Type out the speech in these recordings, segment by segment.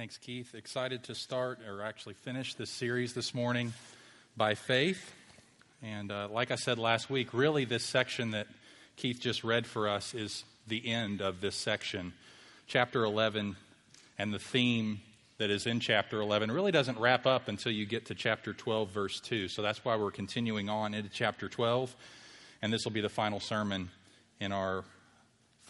Thanks, Keith. Excited to start or actually finish this series this morning by faith. And uh, like I said last week, really this section that Keith just read for us is the end of this section. Chapter 11 and the theme that is in chapter 11 really doesn't wrap up until you get to chapter 12, verse 2. So that's why we're continuing on into chapter 12. And this will be the final sermon in our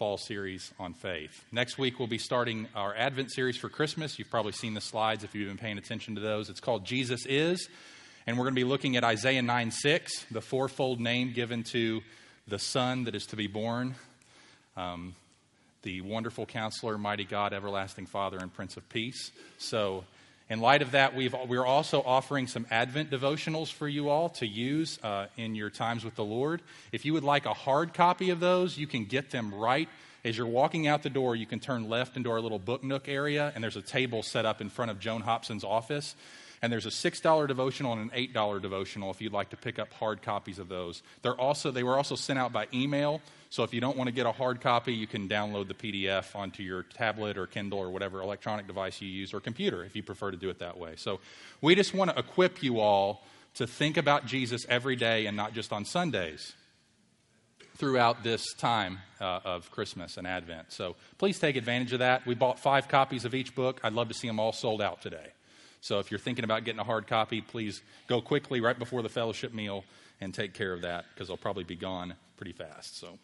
fall series on faith. Next week, we'll be starting our Advent series for Christmas. You've probably seen the slides if you've been paying attention to those. It's called Jesus Is. And we're going to be looking at Isaiah 9 6, the fourfold name given to the Son that is to be born. Um, the wonderful counselor, mighty God, everlasting Father, and Prince of Peace. So, in light of that, we've, we're also offering some Advent devotionals for you all to use uh, in your times with the Lord. If you would like a hard copy of those, you can get them right as you're walking out the door. You can turn left into our little book nook area, and there's a table set up in front of Joan Hobson's office. And there's a $6 devotional and an $8 devotional if you'd like to pick up hard copies of those. They're also, they were also sent out by email, so if you don't want to get a hard copy, you can download the PDF onto your tablet or Kindle or whatever electronic device you use or computer if you prefer to do it that way. So we just want to equip you all to think about Jesus every day and not just on Sundays throughout this time uh, of Christmas and Advent. So please take advantage of that. We bought five copies of each book. I'd love to see them all sold out today. So if you're thinking about getting a hard copy, please go quickly right before the fellowship meal and take care of that because they'll probably be gone pretty fast. So.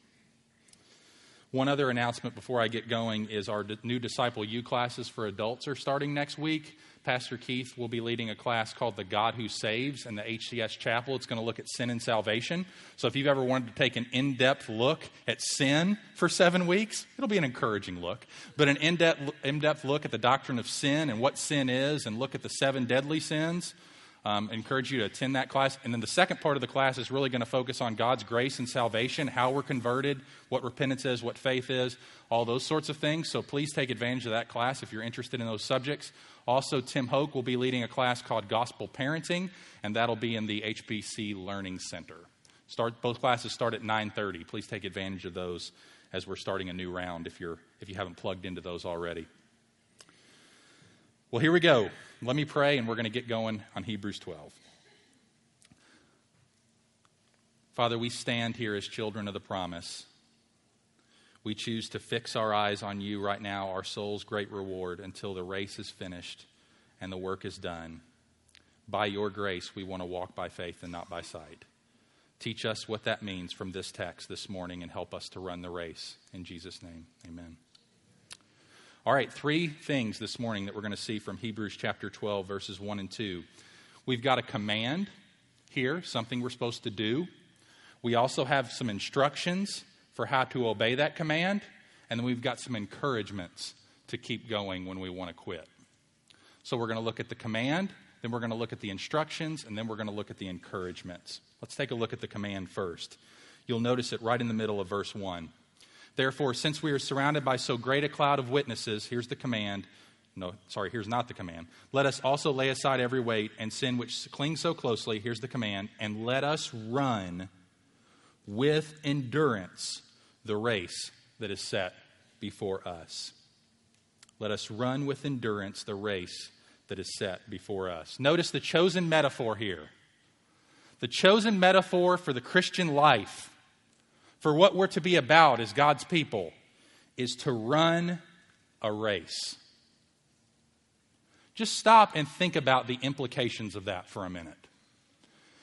One other announcement before I get going is our new Disciple U classes for adults are starting next week. Pastor Keith will be leading a class called The God Who Saves in the HCS Chapel. It's going to look at sin and salvation. So if you've ever wanted to take an in depth look at sin for seven weeks, it'll be an encouraging look. But an in depth look at the doctrine of sin and what sin is and look at the seven deadly sins um, encourage you to attend that class. And then the second part of the class is really going to focus on God's grace and salvation, how we're converted, what repentance is, what faith is, all those sorts of things. So please take advantage of that class if you're interested in those subjects. Also, Tim Hoke will be leading a class called Gospel Parenting, and that'll be in the HBC Learning Center. Start, both classes start at 9.30. Please take advantage of those as we're starting a new round if, you're, if you haven't plugged into those already. Well, here we go. Let me pray, and we're going to get going on Hebrews 12. Father, we stand here as children of the promise. We choose to fix our eyes on you right now, our soul's great reward, until the race is finished and the work is done. By your grace, we want to walk by faith and not by sight. Teach us what that means from this text this morning and help us to run the race. In Jesus' name, amen. All right, three things this morning that we're going to see from Hebrews chapter 12, verses 1 and 2. We've got a command here, something we're supposed to do. We also have some instructions for how to obey that command. And then we've got some encouragements to keep going when we want to quit. So we're going to look at the command, then we're going to look at the instructions, and then we're going to look at the encouragements. Let's take a look at the command first. You'll notice it right in the middle of verse 1. Therefore, since we are surrounded by so great a cloud of witnesses, here's the command. No, sorry, here's not the command. Let us also lay aside every weight and sin which clings so closely. Here's the command. And let us run with endurance the race that is set before us. Let us run with endurance the race that is set before us. Notice the chosen metaphor here. The chosen metaphor for the Christian life for what we're to be about as God's people is to run a race. Just stop and think about the implications of that for a minute.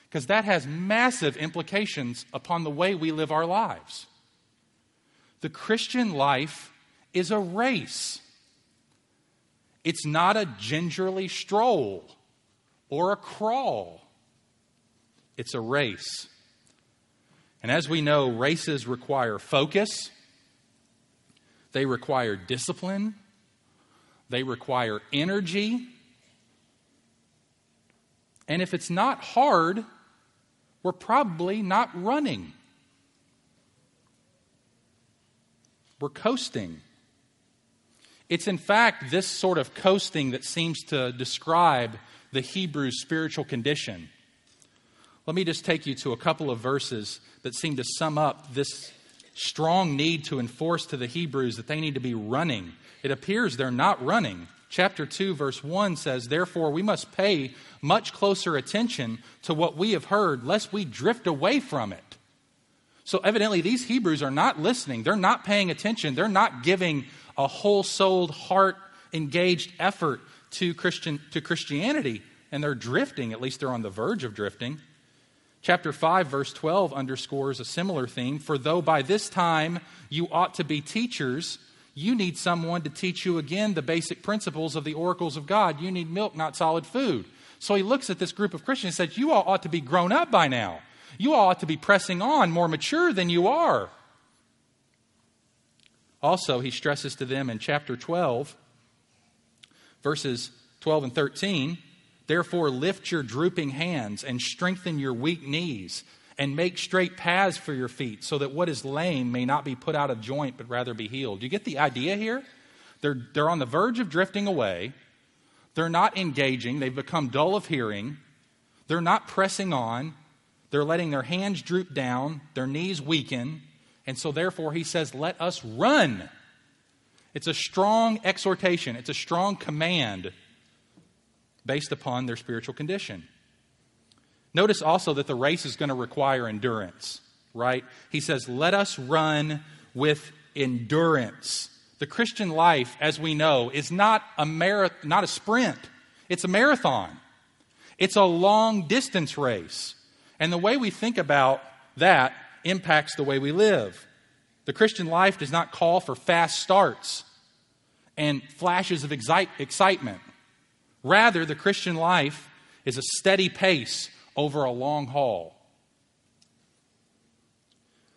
Because that has massive implications upon the way we live our lives. The Christian life is a race. It's not a gingerly stroll or a crawl. It's a race. And as we know, races require focus, they require discipline, they require energy. And if it's not hard, we're probably not running. We're coasting. It's in fact this sort of coasting that seems to describe the Hebrews' spiritual condition. Let me just take you to a couple of verses that seem to sum up this strong need to enforce to the Hebrews that they need to be running. It appears they're not running. Chapter 2, verse 1 says, Therefore, we must pay much closer attention to what we have heard, lest we drift away from it. So, evidently, these Hebrews are not listening. They're not paying attention. They're not giving a whole souled, heart engaged effort to, Christian, to Christianity. And they're drifting, at least they're on the verge of drifting. Chapter 5, verse 12 underscores a similar theme. For though by this time you ought to be teachers, you need someone to teach you again the basic principles of the oracles of God. You need milk, not solid food. So he looks at this group of Christians and says, You all ought to be grown up by now. You all ought to be pressing on, more mature than you are. Also, he stresses to them in chapter 12, verses 12 and 13 Therefore, lift your drooping hands and strengthen your weak knees and make straight paths for your feet so that what is lame may not be put out of joint but rather be healed. You get the idea here? They're, they're on the verge of drifting away. They're not engaging. They've become dull of hearing. They're not pressing on. They're letting their hands droop down, their knees weaken. And so, therefore, he says, Let us run. It's a strong exhortation, it's a strong command based upon their spiritual condition. Notice also that the race is going to require endurance, right? He says, Let us run with endurance. The Christian life, as we know, is not a, marath- not a sprint, it's a marathon. It's a long distance race. And the way we think about that impacts the way we live. The Christian life does not call for fast starts and flashes of excite- excitement. Rather, the Christian life is a steady pace over a long haul.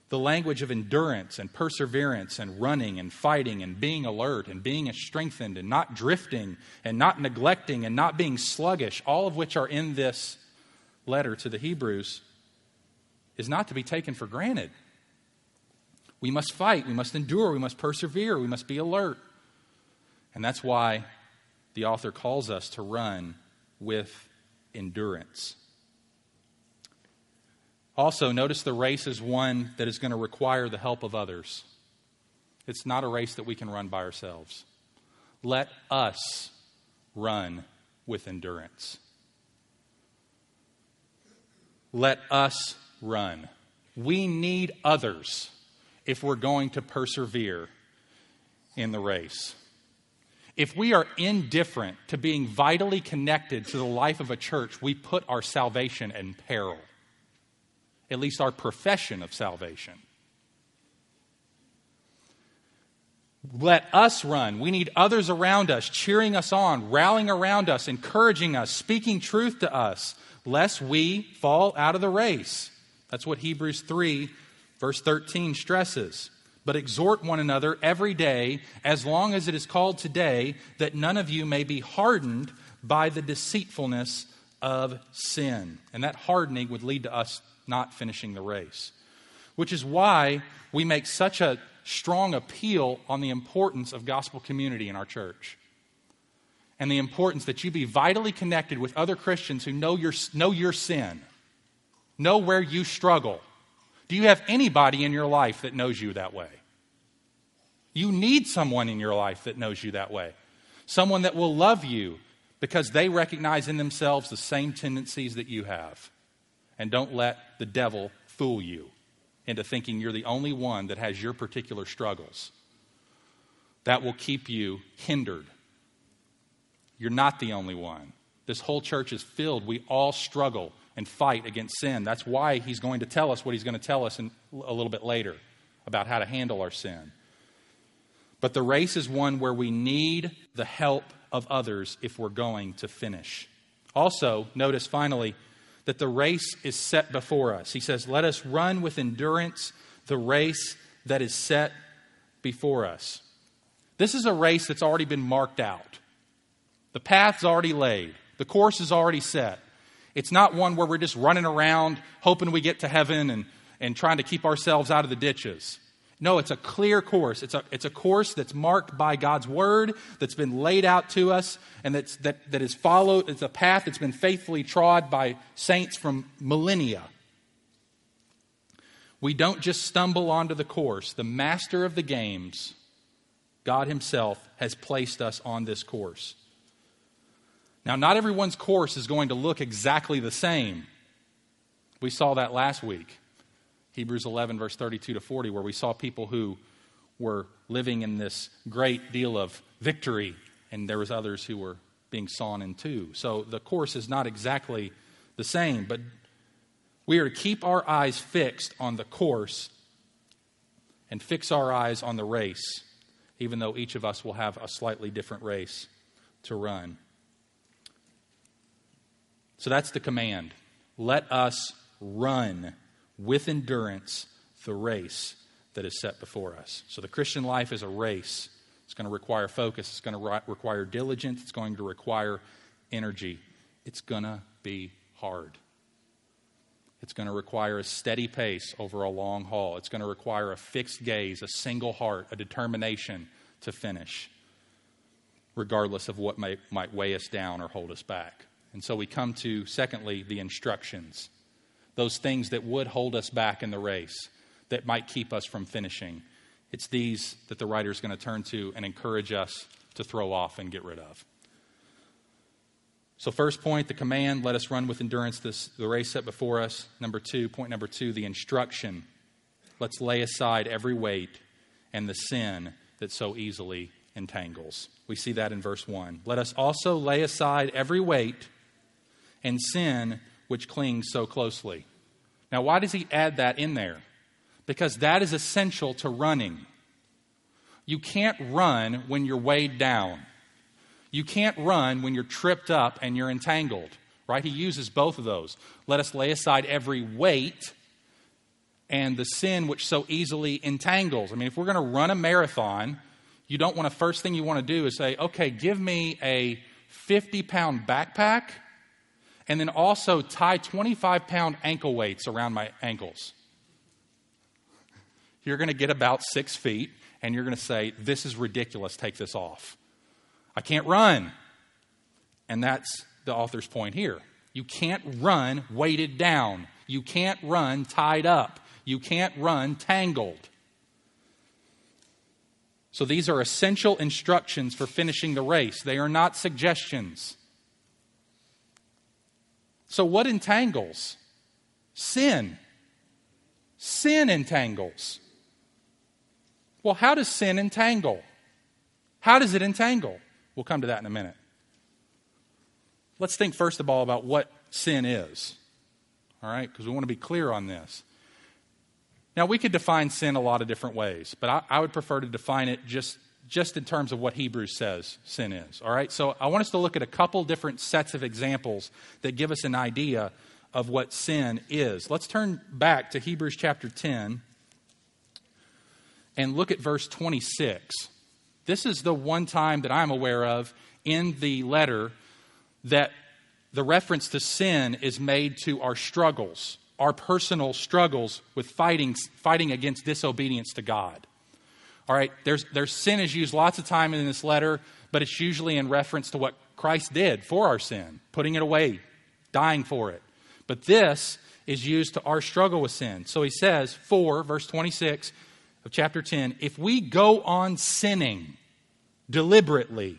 The language of endurance and perseverance and running and fighting and being alert and being strengthened and not drifting and not neglecting and not being sluggish, all of which are in this letter to the Hebrews, is not to be taken for granted. We must fight, we must endure, we must persevere, we must be alert. And that's why the author calls us to run with endurance. Also, notice the race is one that is going to require the help of others. It's not a race that we can run by ourselves. Let us run with endurance. Let us run. We need others if we're going to persevere in the race. If we are indifferent to being vitally connected to the life of a church, we put our salvation in peril at least our profession of salvation. Let us run. We need others around us, cheering us on, rallying around us, encouraging us, speaking truth to us, lest we fall out of the race. That's what Hebrews 3, verse 13 stresses. But exhort one another every day, as long as it is called today, that none of you may be hardened by the deceitfulness of sin. And that hardening would lead to us not finishing the race. Which is why we make such a strong appeal on the importance of gospel community in our church. And the importance that you be vitally connected with other Christians who know your, know your sin, know where you struggle. Do you have anybody in your life that knows you that way? You need someone in your life that knows you that way. Someone that will love you because they recognize in themselves the same tendencies that you have. And don't let the devil fool you into thinking you're the only one that has your particular struggles. That will keep you hindered. You're not the only one. This whole church is filled. We all struggle and fight against sin. That's why he's going to tell us what he's going to tell us in, a little bit later about how to handle our sin. But the race is one where we need the help of others if we're going to finish. Also, notice finally, that the race is set before us. He says, Let us run with endurance the race that is set before us. This is a race that's already been marked out. The path's already laid, the course is already set. It's not one where we're just running around hoping we get to heaven and, and trying to keep ourselves out of the ditches. No, it's a clear course. It's a, it's a course that's marked by God's word, that's been laid out to us, and that's, that, that is followed. It's a path that's been faithfully trod by saints from millennia. We don't just stumble onto the course. The master of the games, God Himself, has placed us on this course. Now, not everyone's course is going to look exactly the same. We saw that last week. Hebrews 11, verse 32 to 40, where we saw people who were living in this great deal of victory, and there was others who were being sawn in two. So the course is not exactly the same, but we are to keep our eyes fixed on the course and fix our eyes on the race, even though each of us will have a slightly different race to run. So that's the command. Let us run with endurance the race that is set before us. So the Christian life is a race. It's going to require focus, it's going to re- require diligence, it's going to require energy. It's going to be hard. It's going to require a steady pace over a long haul. It's going to require a fixed gaze, a single heart, a determination to finish, regardless of what may, might weigh us down or hold us back. And so we come to, secondly, the instructions those things that would hold us back in the race, that might keep us from finishing. It's these that the writer is going to turn to and encourage us to throw off and get rid of. So, first point, the command, let us run with endurance this, the race set before us. Number two, point number two, the instruction. Let's lay aside every weight and the sin that so easily entangles. We see that in verse 1. Let us also lay aside every weight and sin which clings so closely. Now, why does he add that in there? Because that is essential to running. You can't run when you're weighed down. You can't run when you're tripped up and you're entangled, right? He uses both of those. Let us lay aside every weight and the sin which so easily entangles. I mean, if we're going to run a marathon, you don't want to, first thing you want to do is say, okay, give me a 50 pound backpack and then also tie 25 pound ankle weights around my ankles. You're going to get about six feet and you're going to say, This is ridiculous, take this off. I can't run. And that's the author's point here. You can't run weighted down. You can't run tied up. You can't run tangled. So these are essential instructions for finishing the race. They are not suggestions. So, what entangles? Sin. Sin entangles. Well, how does sin entangle? How does it entangle? We'll come to that in a minute. Let's think first of all about what sin is. All right, because we want to be clear on this. Now, we could define sin a lot of different ways, but I, I would prefer to define it just just in terms of what Hebrews says sin is. All right? So I want us to look at a couple different sets of examples that give us an idea of what sin is. Let's turn back to Hebrews chapter 10 and look at verse 26. This is the one time that I'm aware of in the letter that the reference to sin is made to our struggles, our personal struggles with fighting, fighting against disobedience to God. All right, there's, there's sin is used lots of time in this letter, but it's usually in reference to what Christ did for our sin, putting it away, dying for it. But this is used to our struggle with sin. So he says, 4, verse 26 of chapter 10, if we go on sinning deliberately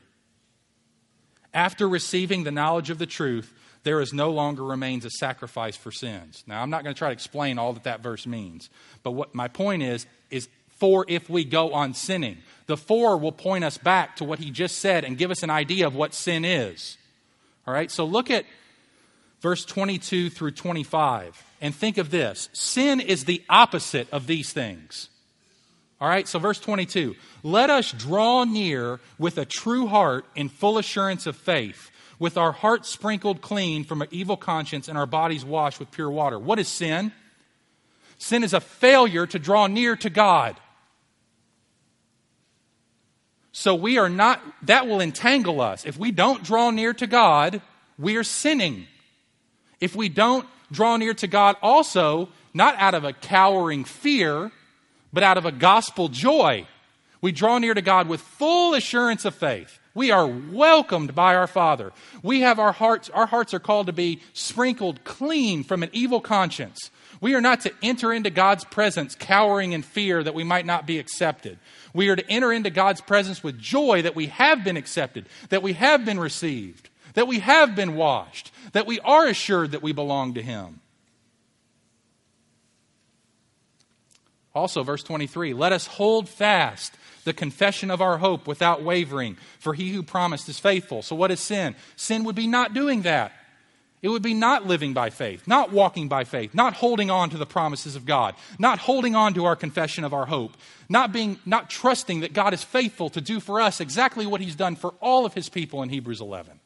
after receiving the knowledge of the truth, there is no longer remains a sacrifice for sins. Now, I'm not going to try to explain all that that verse means, but what my point is, is for if we go on sinning. The for will point us back to what he just said and give us an idea of what sin is. All right, so look at verse 22 through 25 and think of this sin is the opposite of these things. All right, so verse 22 let us draw near with a true heart in full assurance of faith, with our hearts sprinkled clean from an evil conscience and our bodies washed with pure water. What is sin? Sin is a failure to draw near to God. So we are not, that will entangle us. If we don't draw near to God, we are sinning. If we don't draw near to God also, not out of a cowering fear, but out of a gospel joy, we draw near to God with full assurance of faith. We are welcomed by our Father. We have our hearts, our hearts are called to be sprinkled clean from an evil conscience. We are not to enter into God's presence cowering in fear that we might not be accepted. We are to enter into God's presence with joy that we have been accepted, that we have been received, that we have been washed, that we are assured that we belong to Him. Also, verse 23 let us hold fast the confession of our hope without wavering, for he who promised is faithful. So, what is sin? Sin would be not doing that. It would be not living by faith, not walking by faith, not holding on to the promises of God, not holding on to our confession of our hope, not being not trusting that God is faithful to do for us exactly what he's done for all of his people in Hebrews 11.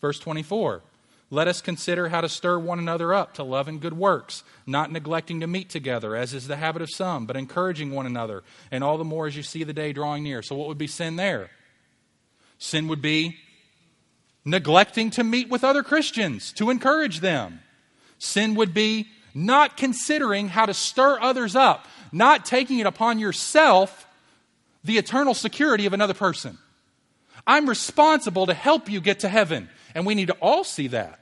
Verse 24 let us consider how to stir one another up to love and good works, not neglecting to meet together, as is the habit of some, but encouraging one another, and all the more as you see the day drawing near. So, what would be sin there? Sin would be neglecting to meet with other Christians, to encourage them. Sin would be not considering how to stir others up, not taking it upon yourself the eternal security of another person. I'm responsible to help you get to heaven. And we need to all see that.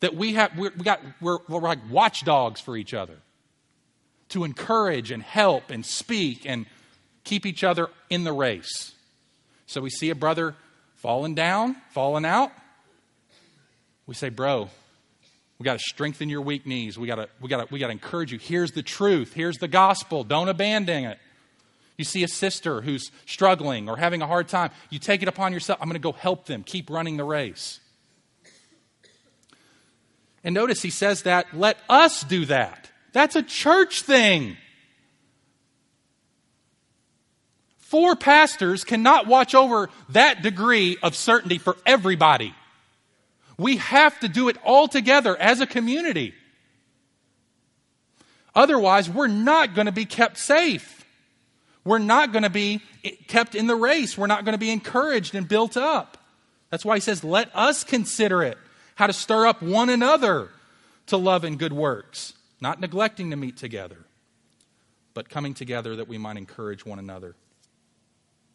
That we have, we're, we got, we're, we're like watchdogs for each other to encourage and help and speak and keep each other in the race. So we see a brother falling down, falling out. We say, bro, we got to strengthen your weak knees. We got to we got to we got to encourage you. Here's the truth. Here's the gospel. Don't abandon it. You see a sister who's struggling or having a hard time, you take it upon yourself. I'm going to go help them. Keep running the race. And notice he says that, let us do that. That's a church thing. Four pastors cannot watch over that degree of certainty for everybody. We have to do it all together as a community. Otherwise, we're not going to be kept safe we're not going to be kept in the race. We're not going to be encouraged and built up. That's why he says, let us consider it how to stir up one another to love and good works, not neglecting to meet together, but coming together that we might encourage one another.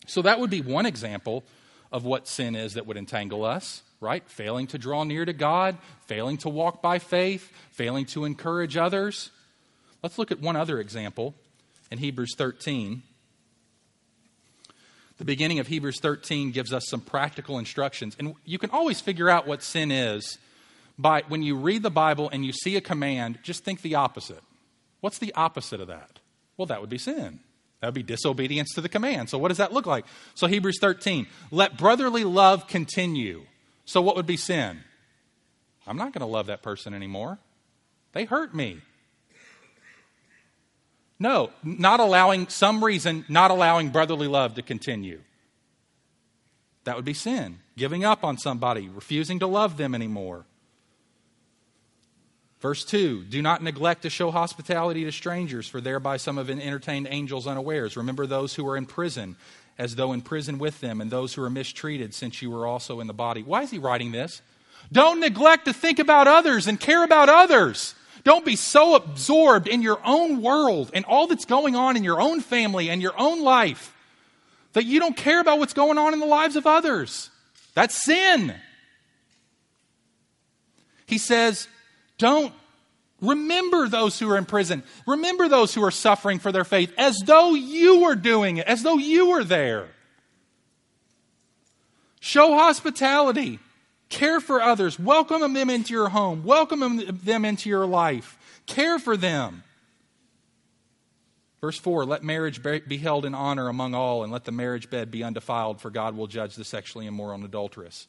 So that would be one example of what sin is that would entangle us, right? Failing to draw near to God, failing to walk by faith, failing to encourage others. Let's look at one other example in Hebrews 13. The beginning of Hebrews 13 gives us some practical instructions. And you can always figure out what sin is by when you read the Bible and you see a command, just think the opposite. What's the opposite of that? Well, that would be sin. That would be disobedience to the command. So, what does that look like? So, Hebrews 13, let brotherly love continue. So, what would be sin? I'm not going to love that person anymore. They hurt me. No, not allowing some reason, not allowing brotherly love to continue. That would be sin. Giving up on somebody, refusing to love them anymore. Verse 2 Do not neglect to show hospitality to strangers, for thereby some have entertained angels unawares. Remember those who are in prison, as though in prison with them, and those who are mistreated, since you were also in the body. Why is he writing this? Don't neglect to think about others and care about others. Don't be so absorbed in your own world and all that's going on in your own family and your own life that you don't care about what's going on in the lives of others. That's sin. He says, don't remember those who are in prison. Remember those who are suffering for their faith as though you were doing it, as though you were there. Show hospitality. Care for others. Welcome them into your home. Welcome them into your life. Care for them. Verse 4 Let marriage be held in honor among all, and let the marriage bed be undefiled, for God will judge the sexually immoral and adulterous.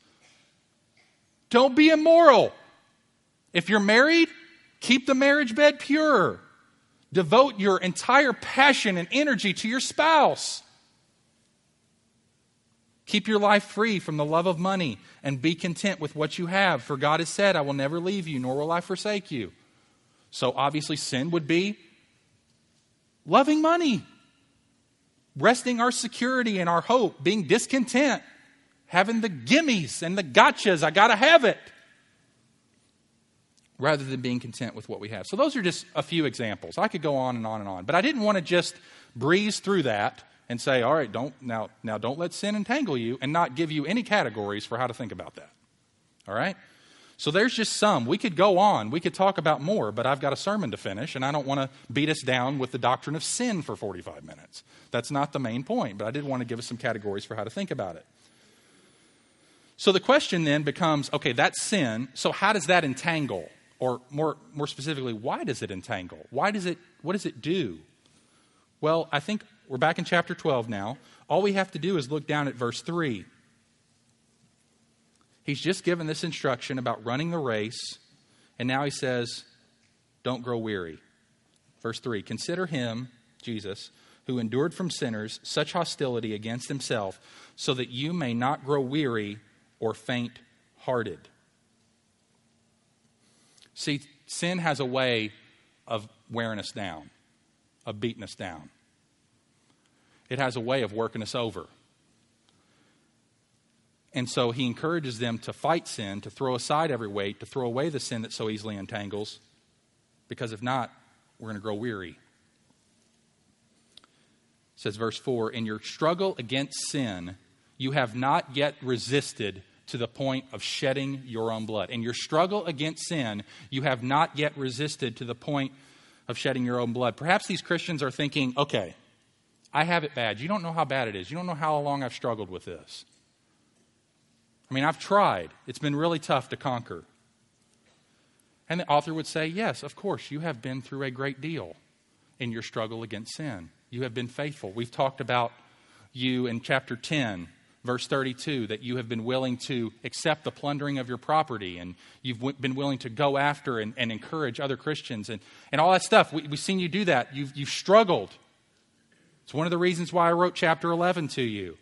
Don't be immoral. If you're married, keep the marriage bed pure. Devote your entire passion and energy to your spouse. Keep your life free from the love of money and be content with what you have. For God has said, I will never leave you, nor will I forsake you. So obviously, sin would be loving money, resting our security and our hope, being discontent, having the gimmies and the gotchas. I got to have it. Rather than being content with what we have. So, those are just a few examples. I could go on and on and on. But I didn't want to just breeze through that and say, all right, don't now now don't let sin entangle you and not give you any categories for how to think about that. All right? So there's just some. We could go on. We could talk about more, but I've got a sermon to finish, and I don't want to beat us down with the doctrine of sin for 45 minutes. That's not the main point, but I did want to give us some categories for how to think about it. So the question then becomes okay, that's sin. So how does that entangle? Or more, more specifically, why does it entangle? Why does it, what does it do? Well, I think we're back in chapter 12 now. All we have to do is look down at verse 3. He's just given this instruction about running the race, and now he says, Don't grow weary. Verse 3 Consider him, Jesus, who endured from sinners such hostility against himself, so that you may not grow weary or faint hearted. See, sin has a way of wearing us down, of beating us down. It has a way of working us over. And so he encourages them to fight sin, to throw aside every weight, to throw away the sin that so easily entangles, because if not, we're going to grow weary. It says verse 4 In your struggle against sin, you have not yet resisted to the point of shedding your own blood. In your struggle against sin, you have not yet resisted to the point of shedding your own blood. Perhaps these Christians are thinking, okay, I have it bad. You don't know how bad it is. You don't know how long I've struggled with this. I mean, I've tried. It's been really tough to conquer. And the author would say, Yes, of course, you have been through a great deal in your struggle against sin. You have been faithful. We've talked about you in chapter 10 verse 32 that you have been willing to accept the plundering of your property and you've w- been willing to go after and, and, encourage other christians and, and all that stuff. We, have seen you do that. You've, you've struggled. It's one of the reasons why i wrote chapter 11 to you.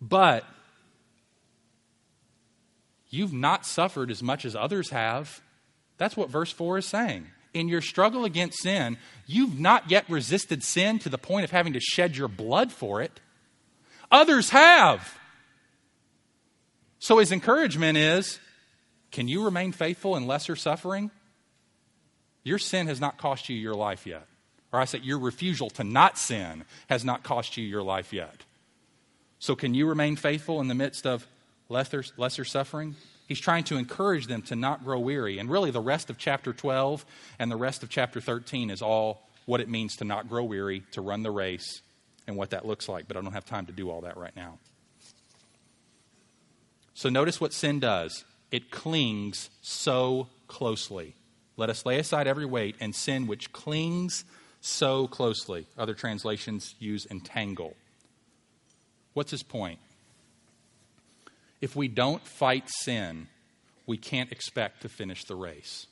But you've not suffered as much as others have. That's what verse 4 is saying. In your struggle against sin you've not yet resisted sin to the point of having to shed your blood for it. Others have so his encouragement is can you remain faithful in lesser suffering? Your sin has not cost you your life yet. Or I say, your refusal to not sin has not cost you your life yet. So, can you remain faithful in the midst of lesser, lesser suffering? He's trying to encourage them to not grow weary. And really, the rest of chapter 12 and the rest of chapter 13 is all what it means to not grow weary, to run the race, and what that looks like. But I don't have time to do all that right now. So notice what sin does it clings so closely. Let us lay aside every weight and sin which clings so closely. Other translations use entangle. What's his point? If we don't fight sin, we can't expect to finish the race.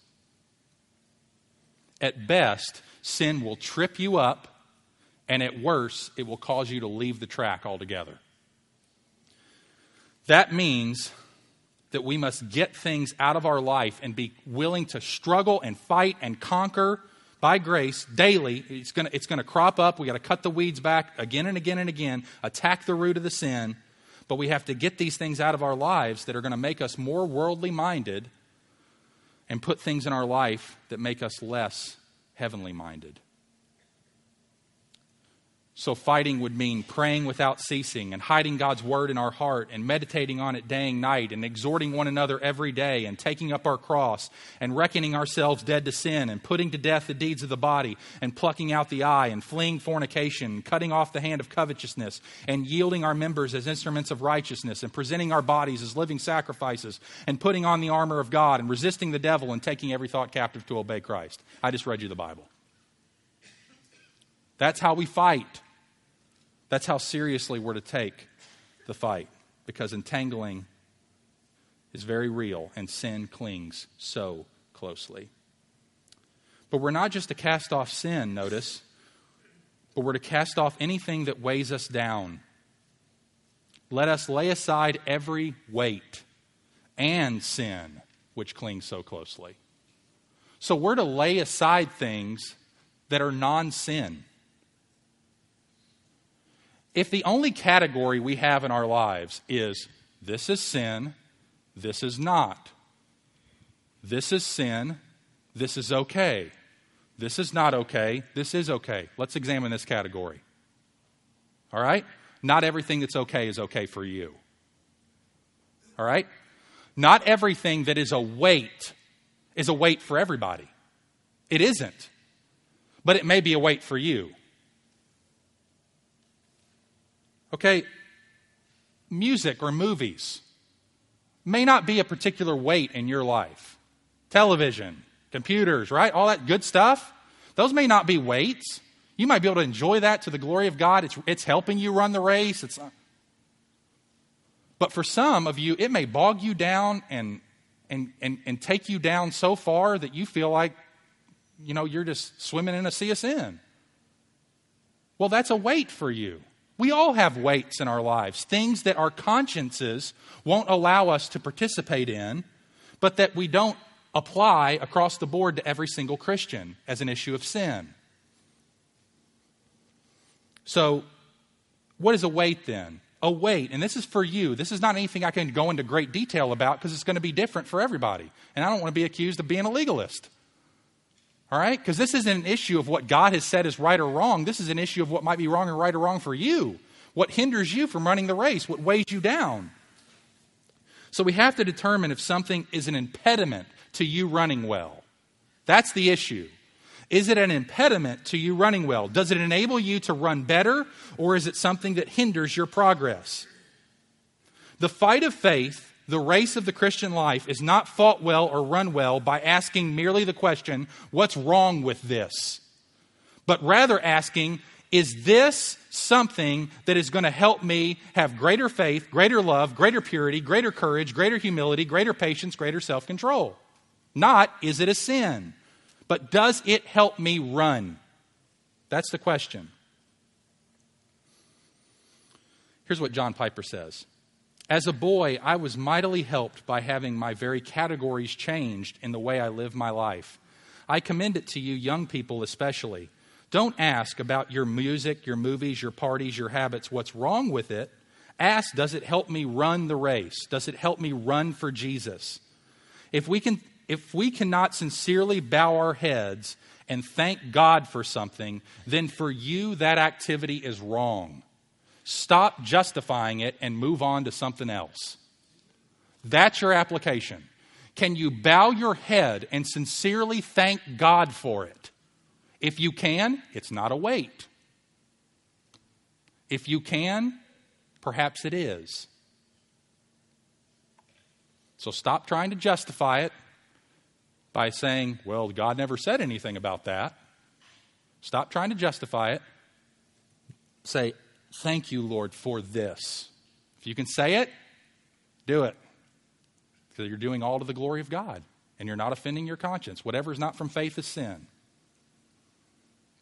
At best, sin will trip you up, and at worst, it will cause you to leave the track altogether. That means that we must get things out of our life and be willing to struggle and fight and conquer by grace daily. It's going it's to crop up. we got to cut the weeds back again and again and again, attack the root of the sin. But we have to get these things out of our lives that are going to make us more worldly minded and put things in our life that make us less heavenly minded. So, fighting would mean praying without ceasing and hiding God's word in our heart and meditating on it day and night and exhorting one another every day and taking up our cross and reckoning ourselves dead to sin and putting to death the deeds of the body and plucking out the eye and fleeing fornication, and cutting off the hand of covetousness and yielding our members as instruments of righteousness and presenting our bodies as living sacrifices and putting on the armor of God and resisting the devil and taking every thought captive to obey Christ. I just read you the Bible. That's how we fight. That's how seriously we're to take the fight because entangling is very real and sin clings so closely. But we're not just to cast off sin, notice, but we're to cast off anything that weighs us down. Let us lay aside every weight and sin which clings so closely. So we're to lay aside things that are non sin if the only category we have in our lives is this is sin, this is not, this is sin, this is okay, this is not okay, this is okay, let's examine this category. All right? Not everything that's okay is okay for you. All right? Not everything that is a weight is a weight for everybody. It isn't. But it may be a weight for you. Okay, music or movies may not be a particular weight in your life. Television, computers, right? All that good stuff. Those may not be weights. You might be able to enjoy that to the glory of God. It's, it's helping you run the race. It's, but for some of you, it may bog you down and, and, and, and take you down so far that you feel like, you know, you're just swimming in a sea of sin. Well, that's a weight for you. We all have weights in our lives, things that our consciences won't allow us to participate in, but that we don't apply across the board to every single Christian as an issue of sin. So, what is a weight then? A weight, and this is for you. This is not anything I can go into great detail about because it's going to be different for everybody. And I don't want to be accused of being a legalist. All right? Because this isn't an issue of what God has said is right or wrong. This is an issue of what might be wrong or right or wrong for you. What hinders you from running the race? What weighs you down? So we have to determine if something is an impediment to you running well. That's the issue. Is it an impediment to you running well? Does it enable you to run better, or is it something that hinders your progress? The fight of faith the race of the Christian life is not fought well or run well by asking merely the question, What's wrong with this? But rather asking, Is this something that is going to help me have greater faith, greater love, greater purity, greater courage, greater humility, greater patience, greater self control? Not, is it a sin? But does it help me run? That's the question. Here's what John Piper says as a boy, I was mightily helped by having my very categories changed in the way I live my life. I commend it to you, young people especially. Don't ask about your music, your movies, your parties, your habits, what's wrong with it. Ask, does it help me run the race? Does it help me run for Jesus? If we, can, if we cannot sincerely bow our heads and thank God for something, then for you that activity is wrong. Stop justifying it and move on to something else. That's your application. Can you bow your head and sincerely thank God for it? If you can, it's not a weight. If you can, perhaps it is. So stop trying to justify it by saying, well, God never said anything about that. Stop trying to justify it. Say, Thank you, Lord, for this. If you can say it, do it. Because you're doing all to the glory of God and you're not offending your conscience. Whatever is not from faith is sin.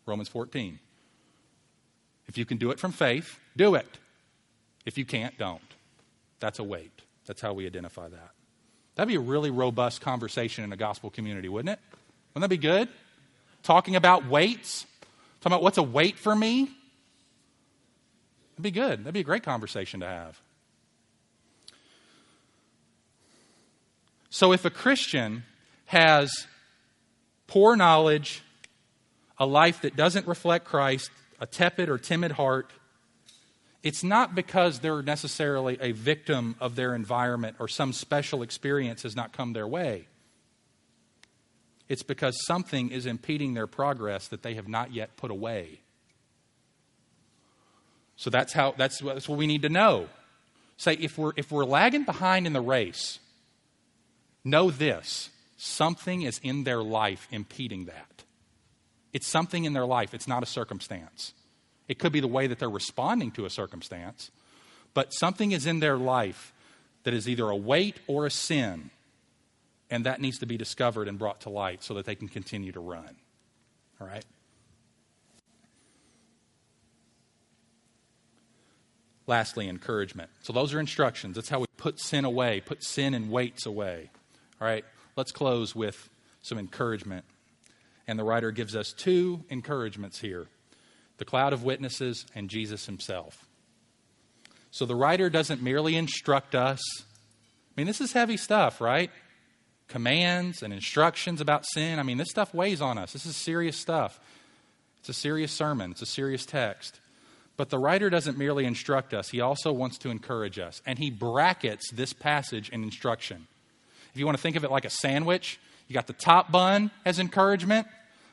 Romans 14. If you can do it from faith, do it. If you can't, don't. That's a weight. That's how we identify that. That'd be a really robust conversation in a gospel community, wouldn't it? Wouldn't that be good? Talking about weights, talking about what's a weight for me, That'd be good. That'd be a great conversation to have. So, if a Christian has poor knowledge, a life that doesn't reflect Christ, a tepid or timid heart, it's not because they're necessarily a victim of their environment or some special experience has not come their way. It's because something is impeding their progress that they have not yet put away. So that's how that's, that's what we need to know. Say if we're if we're lagging behind in the race, know this. Something is in their life impeding that. It's something in their life, it's not a circumstance. It could be the way that they're responding to a circumstance, but something is in their life that is either a weight or a sin, and that needs to be discovered and brought to light so that they can continue to run. All right? Lastly, encouragement. So those are instructions. That's how we put sin away, put sin and weights away. All right, let's close with some encouragement. And the writer gives us two encouragements here the cloud of witnesses and Jesus himself. So the writer doesn't merely instruct us. I mean, this is heavy stuff, right? Commands and instructions about sin. I mean, this stuff weighs on us. This is serious stuff. It's a serious sermon, it's a serious text. But the writer doesn't merely instruct us, he also wants to encourage us. And he brackets this passage in instruction. If you want to think of it like a sandwich, you got the top bun as encouragement,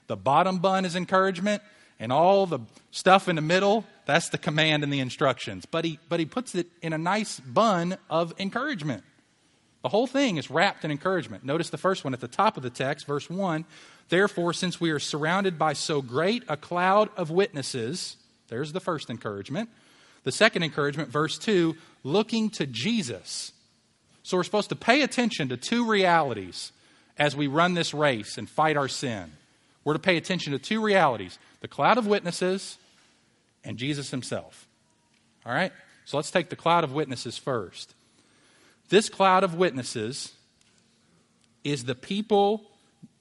the bottom bun is encouragement, and all the stuff in the middle, that's the command and the instructions. But he, but he puts it in a nice bun of encouragement. The whole thing is wrapped in encouragement. Notice the first one at the top of the text, verse 1. Therefore, since we are surrounded by so great a cloud of witnesses, there's the first encouragement. The second encouragement, verse 2, looking to Jesus. So we're supposed to pay attention to two realities as we run this race and fight our sin. We're to pay attention to two realities the cloud of witnesses and Jesus himself. All right? So let's take the cloud of witnesses first. This cloud of witnesses is the people,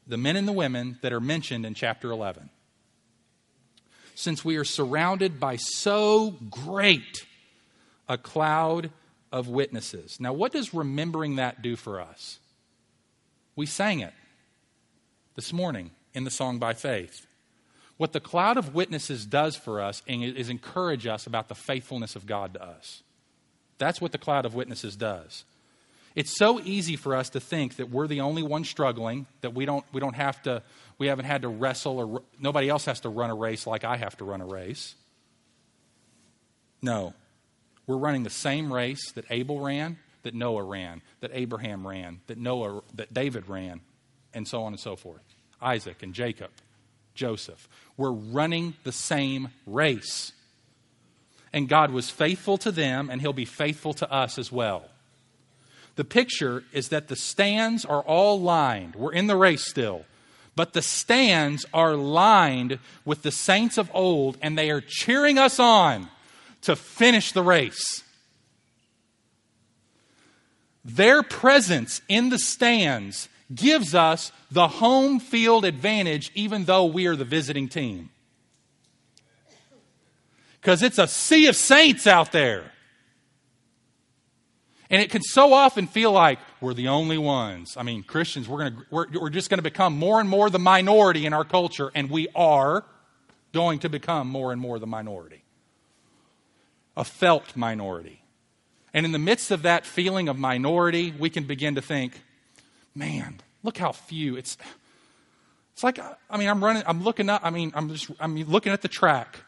the men and the women that are mentioned in chapter 11. Since we are surrounded by so great a cloud of witnesses. Now, what does remembering that do for us? We sang it this morning in the song by faith. What the cloud of witnesses does for us is encourage us about the faithfulness of God to us. That's what the cloud of witnesses does. It's so easy for us to think that we're the only one struggling, that we don't, we don't have to, we haven't had to wrestle, or nobody else has to run a race like I have to run a race. No. We're running the same race that Abel ran, that Noah ran, that Abraham ran, that Noah, that David ran, and so on and so forth. Isaac and Jacob, Joseph. We're running the same race. And God was faithful to them, and He'll be faithful to us as well. The picture is that the stands are all lined. We're in the race still. But the stands are lined with the saints of old, and they are cheering us on to finish the race. Their presence in the stands gives us the home field advantage, even though we are the visiting team. Because it's a sea of saints out there. And it can so often feel like we're the only ones. I mean, Christians, we're, gonna, we're, we're just going to become more and more the minority in our culture, and we are going to become more and more the minority. A felt minority. And in the midst of that feeling of minority, we can begin to think, man, look how few. It's, it's like, I mean, I'm running, I'm looking up, I mean, I'm just, I'm looking at the track.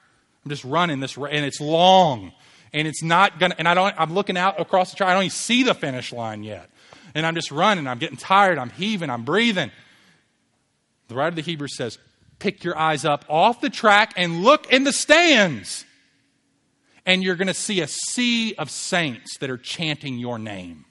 I'm just running this, and it's long and it's not gonna, and I don't, I'm looking out across the track, I don't even see the finish line yet. And I'm just running, I'm getting tired, I'm heaving, I'm breathing. The writer of the Hebrews says, pick your eyes up off the track and look in the stands. And you're going to see a sea of saints that are chanting your name.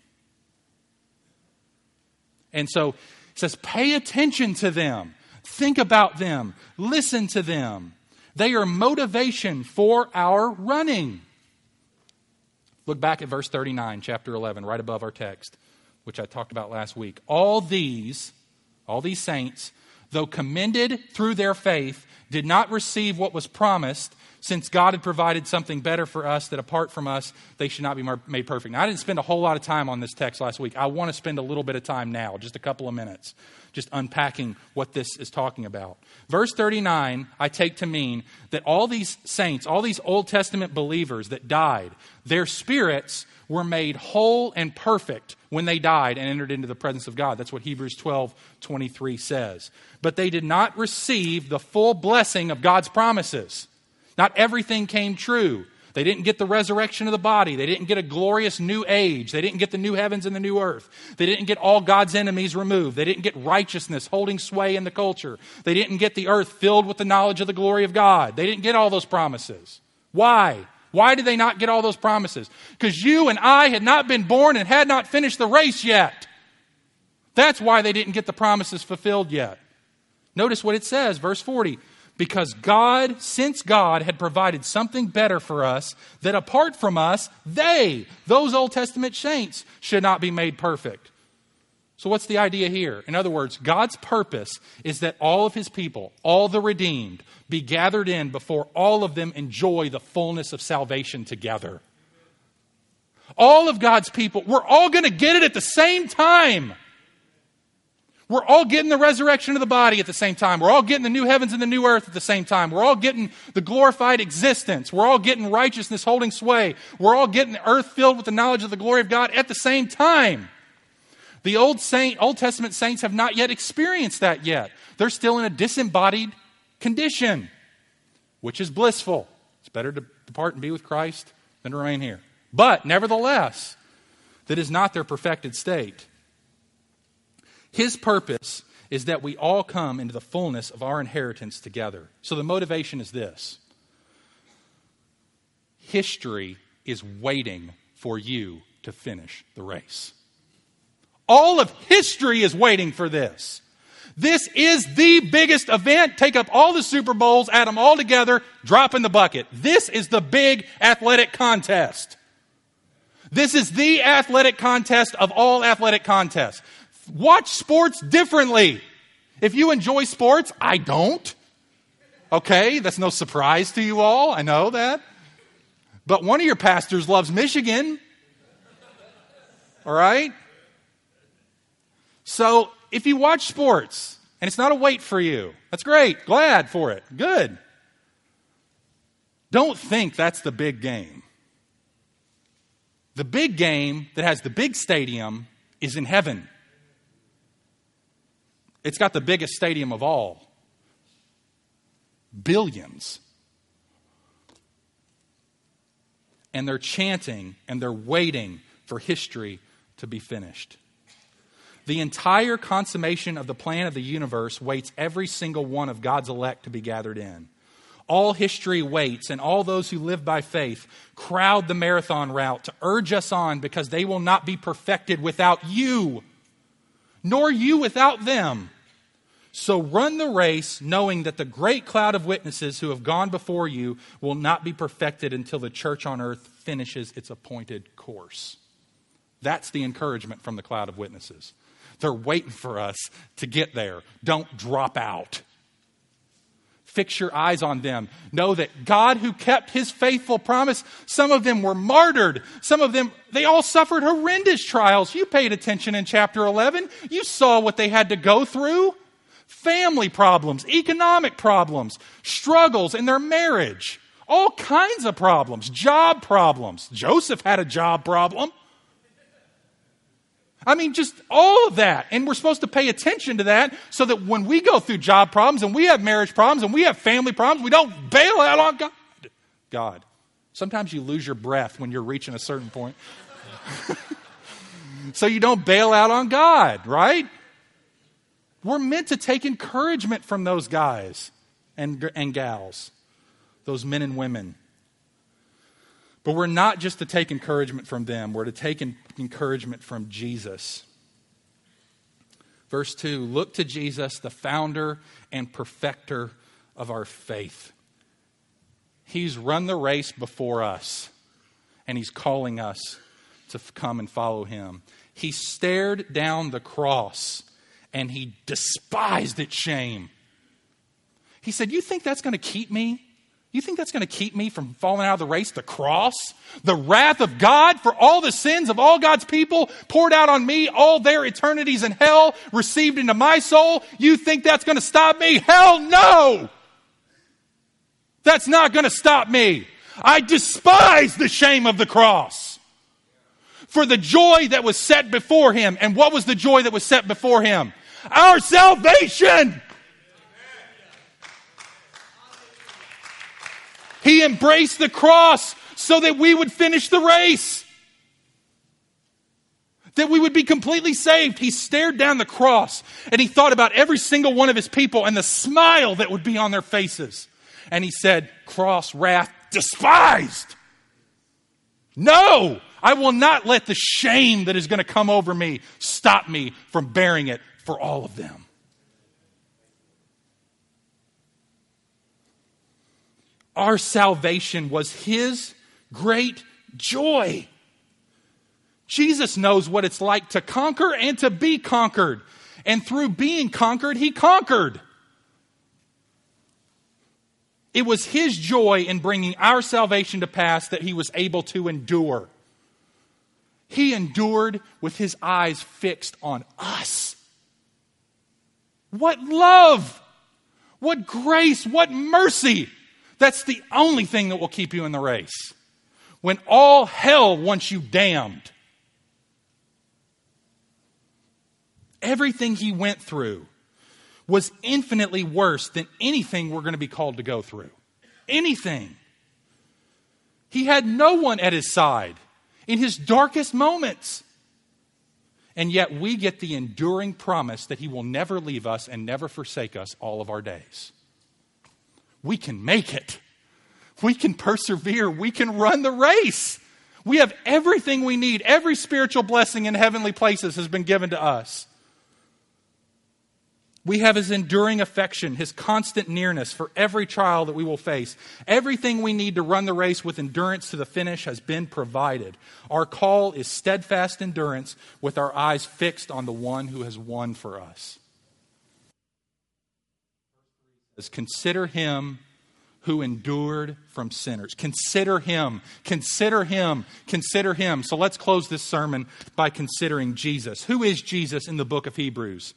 And so it says, pay attention to them, think about them, listen to them. They are motivation for our running. Look back at verse 39, chapter 11, right above our text, which I talked about last week. All these, all these saints, though commended through their faith, did not receive what was promised, since God had provided something better for us that apart from us, they should not be made perfect. Now, I didn't spend a whole lot of time on this text last week. I want to spend a little bit of time now, just a couple of minutes, just unpacking what this is talking about. Verse 39, I take to mean that all these saints, all these Old Testament believers that died, their spirits were made whole and perfect when they died and entered into the presence of God. That's what Hebrews 12 23 says. But they did not receive the full blessing of God's promises. Not everything came true. They didn't get the resurrection of the body. They didn't get a glorious new age. They didn't get the new heavens and the new earth. They didn't get all God's enemies removed. They didn't get righteousness holding sway in the culture. They didn't get the earth filled with the knowledge of the glory of God. They didn't get all those promises. Why? Why did they not get all those promises? Because you and I had not been born and had not finished the race yet. That's why they didn't get the promises fulfilled yet. Notice what it says, verse 40 because God, since God had provided something better for us, that apart from us, they, those Old Testament saints, should not be made perfect. So, what's the idea here? In other words, God's purpose is that all of his people, all the redeemed, be gathered in before all of them enjoy the fullness of salvation together. All of God's people, we're all going to get it at the same time. We're all getting the resurrection of the body at the same time. We're all getting the new heavens and the new earth at the same time. We're all getting the glorified existence. We're all getting righteousness holding sway. We're all getting the earth filled with the knowledge of the glory of God at the same time. The Old, Saint, Old Testament saints have not yet experienced that yet. They're still in a disembodied condition, which is blissful. It's better to depart and be with Christ than to remain here. But nevertheless, that is not their perfected state. His purpose is that we all come into the fullness of our inheritance together. So the motivation is this history is waiting for you to finish the race. All of history is waiting for this. This is the biggest event. Take up all the Super Bowls, add them all together, drop in the bucket. This is the big athletic contest. This is the athletic contest of all athletic contests. Watch sports differently. If you enjoy sports, I don't. Okay, that's no surprise to you all. I know that. But one of your pastors loves Michigan. All right? So if you watch sports and it's not a wait for you, that's great. Glad for it. Good. Don't think that's the big game. The big game that has the big stadium is in heaven. It's got the biggest stadium of all billions. And they're chanting and they're waiting for history to be finished. The entire consummation of the plan of the universe waits every single one of God's elect to be gathered in. All history waits, and all those who live by faith crowd the marathon route to urge us on because they will not be perfected without you, nor you without them. So run the race knowing that the great cloud of witnesses who have gone before you will not be perfected until the church on earth finishes its appointed course. That's the encouragement from the cloud of witnesses. They're waiting for us to get there. Don't drop out. Fix your eyes on them. Know that God, who kept his faithful promise, some of them were martyred. Some of them, they all suffered horrendous trials. You paid attention in chapter 11. You saw what they had to go through family problems, economic problems, struggles in their marriage, all kinds of problems, job problems. Joseph had a job problem. I mean, just all of that. And we're supposed to pay attention to that so that when we go through job problems and we have marriage problems and we have family problems, we don't bail out on God. God. Sometimes you lose your breath when you're reaching a certain point. so you don't bail out on God, right? We're meant to take encouragement from those guys and, and gals, those men and women. But we're not just to take encouragement from them, we're to take encouragement from Jesus. Verse 2 Look to Jesus, the founder and perfecter of our faith. He's run the race before us, and He's calling us to come and follow Him. He stared down the cross and he despised its shame. He said, You think that's going to keep me? You think that's going to keep me from falling out of the race? The cross? The wrath of God for all the sins of all God's people poured out on me, all their eternities in hell received into my soul? You think that's going to stop me? Hell no! That's not going to stop me. I despise the shame of the cross. For the joy that was set before him. And what was the joy that was set before him? Our salvation. He embraced the cross so that we would finish the race. That we would be completely saved. He stared down the cross and he thought about every single one of his people and the smile that would be on their faces. And he said, Cross, wrath, despised. No, I will not let the shame that is going to come over me stop me from bearing it for all of them. Our salvation was His great joy. Jesus knows what it's like to conquer and to be conquered. And through being conquered, He conquered. It was His joy in bringing our salvation to pass that He was able to endure. He endured with His eyes fixed on us. What love! What grace! What mercy! That's the only thing that will keep you in the race. When all hell wants you damned. everything he went through was infinitely worse than anything we're going to be called to go through. Anything. He had no one at his side in his darkest moments. And yet we get the enduring promise that he will never leave us and never forsake us all of our days. We can make it. We can persevere. We can run the race. We have everything we need. Every spiritual blessing in heavenly places has been given to us. We have his enduring affection, his constant nearness for every trial that we will face. Everything we need to run the race with endurance to the finish has been provided. Our call is steadfast endurance with our eyes fixed on the one who has won for us. As Consider him who endured from sinners. Consider him, consider him, consider him. So let's close this sermon by considering Jesus. Who is Jesus in the book of Hebrews?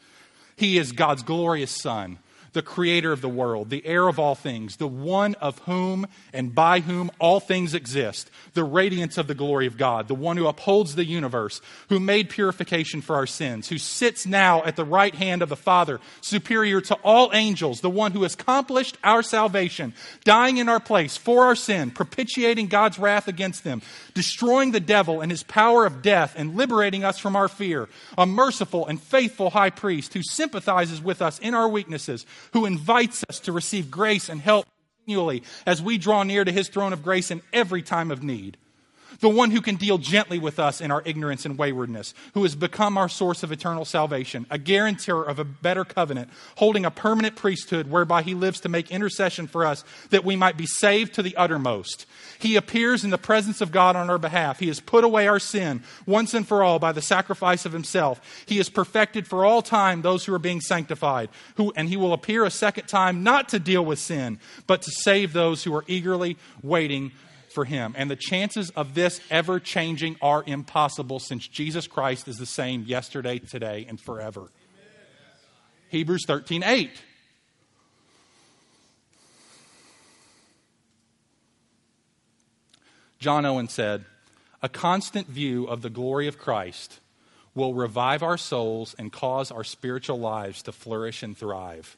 He is God's glorious Son the creator of the world, the heir of all things, the one of whom and by whom all things exist, the radiance of the glory of God, the one who upholds the universe, who made purification for our sins, who sits now at the right hand of the Father, superior to all angels, the one who accomplished our salvation, dying in our place for our sin, propitiating God's wrath against them, destroying the devil and his power of death, and liberating us from our fear, a merciful and faithful high priest who sympathizes with us in our weaknesses who invites us to receive grace and help continually as we draw near to his throne of grace in every time of need the one who can deal gently with us in our ignorance and waywardness, who has become our source of eternal salvation, a guarantor of a better covenant, holding a permanent priesthood whereby he lives to make intercession for us that we might be saved to the uttermost. He appears in the presence of God on our behalf. He has put away our sin once and for all by the sacrifice of himself. He has perfected for all time those who are being sanctified, who, and he will appear a second time not to deal with sin, but to save those who are eagerly waiting for him. And the chances of this ever changing are impossible since Jesus Christ is the same yesterday, today, and forever. Hebrews 13 8. John Owen said, A constant view of the glory of Christ will revive our souls and cause our spiritual lives to flourish and thrive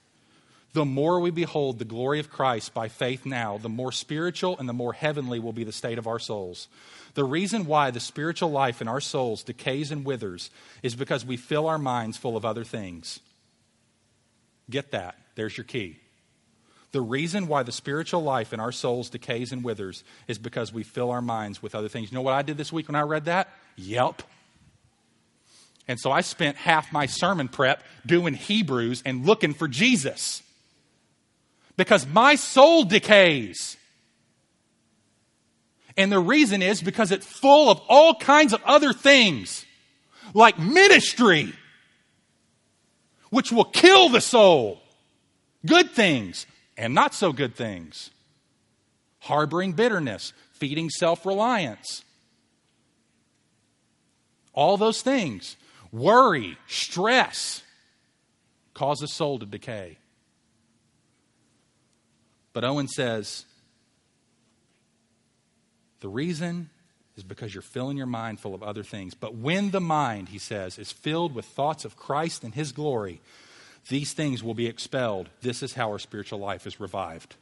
the more we behold the glory of Christ by faith now, the more spiritual and the more heavenly will be the state of our souls. The reason why the spiritual life in our souls decays and withers is because we fill our minds full of other things. Get that. There's your key. The reason why the spiritual life in our souls decays and withers is because we fill our minds with other things. You know what I did this week when I read that? Yep. And so I spent half my sermon prep doing Hebrews and looking for Jesus because my soul decays. And the reason is because it's full of all kinds of other things, like ministry, which will kill the soul, good things and not so good things, harboring bitterness, feeding self reliance. All those things, worry, stress, cause the soul to decay. But Owen says the reason is because you're filling your mind full of other things. But when the mind, he says, is filled with thoughts of Christ and his glory, these things will be expelled. This is how our spiritual life is revived.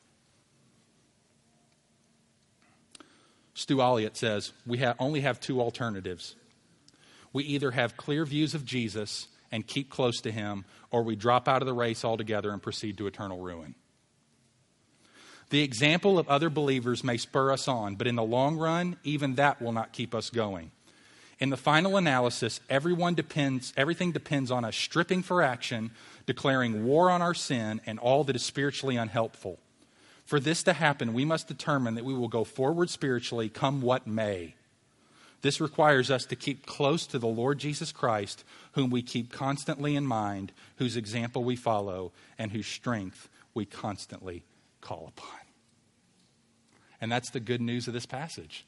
Stuart Olyott says we ha- only have two alternatives. We either have clear views of Jesus and keep close to him, or we drop out of the race altogether and proceed to eternal ruin. The example of other believers may spur us on, but in the long run, even that will not keep us going. In the final analysis, everyone depends, everything depends on us stripping for action, declaring war on our sin and all that is spiritually unhelpful. For this to happen, we must determine that we will go forward spiritually, come what may. This requires us to keep close to the Lord Jesus Christ, whom we keep constantly in mind, whose example we follow, and whose strength we constantly call upon. And that's the good news of this passage.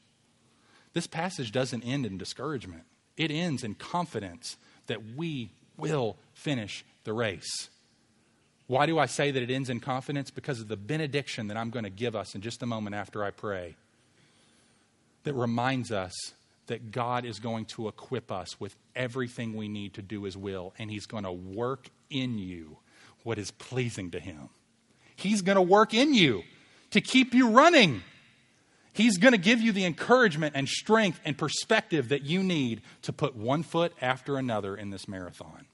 This passage doesn't end in discouragement, it ends in confidence that we will finish the race. Why do I say that it ends in confidence? Because of the benediction that I'm going to give us in just a moment after I pray that reminds us that God is going to equip us with everything we need to do His will, and He's going to work in you what is pleasing to Him. He's going to work in you to keep you running. He's going to give you the encouragement and strength and perspective that you need to put one foot after another in this marathon.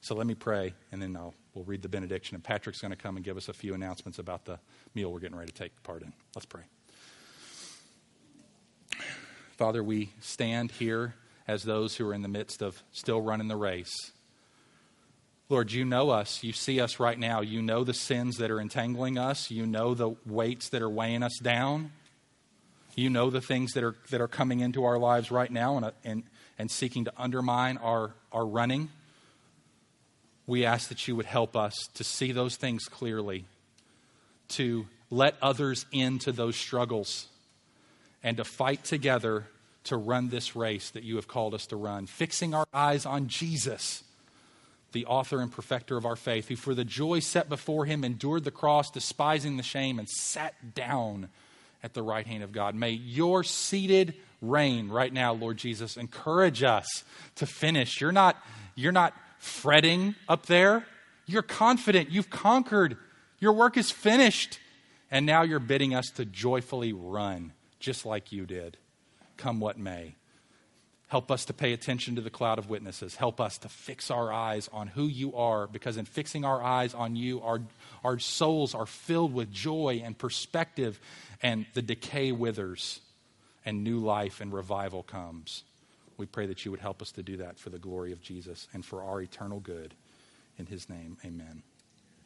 So let me pray, and then I'll, we'll read the benediction. And Patrick's going to come and give us a few announcements about the meal we're getting ready to take part in. Let's pray. Father, we stand here as those who are in the midst of still running the race. Lord, you know us. You see us right now. You know the sins that are entangling us. You know the weights that are weighing us down. You know the things that are, that are coming into our lives right now and, uh, and, and seeking to undermine our, our running. We ask that you would help us to see those things clearly, to let others into those struggles and to fight together to run this race that you have called us to run, fixing our eyes on Jesus, the author and perfecter of our faith, who for the joy set before him endured the cross, despising the shame, and sat down at the right hand of God. May your seated reign right now, Lord Jesus, encourage us to finish. You're not, you're not fretting up there. You're confident. You've conquered. Your work is finished. And now you're bidding us to joyfully run just like you did, come what may. Help us to pay attention to the cloud of witnesses. Help us to fix our eyes on who you are, because in fixing our eyes on you, our, our souls are filled with joy and perspective, and the decay withers, and new life and revival comes. We pray that you would help us to do that for the glory of Jesus and for our eternal good. In his name, amen.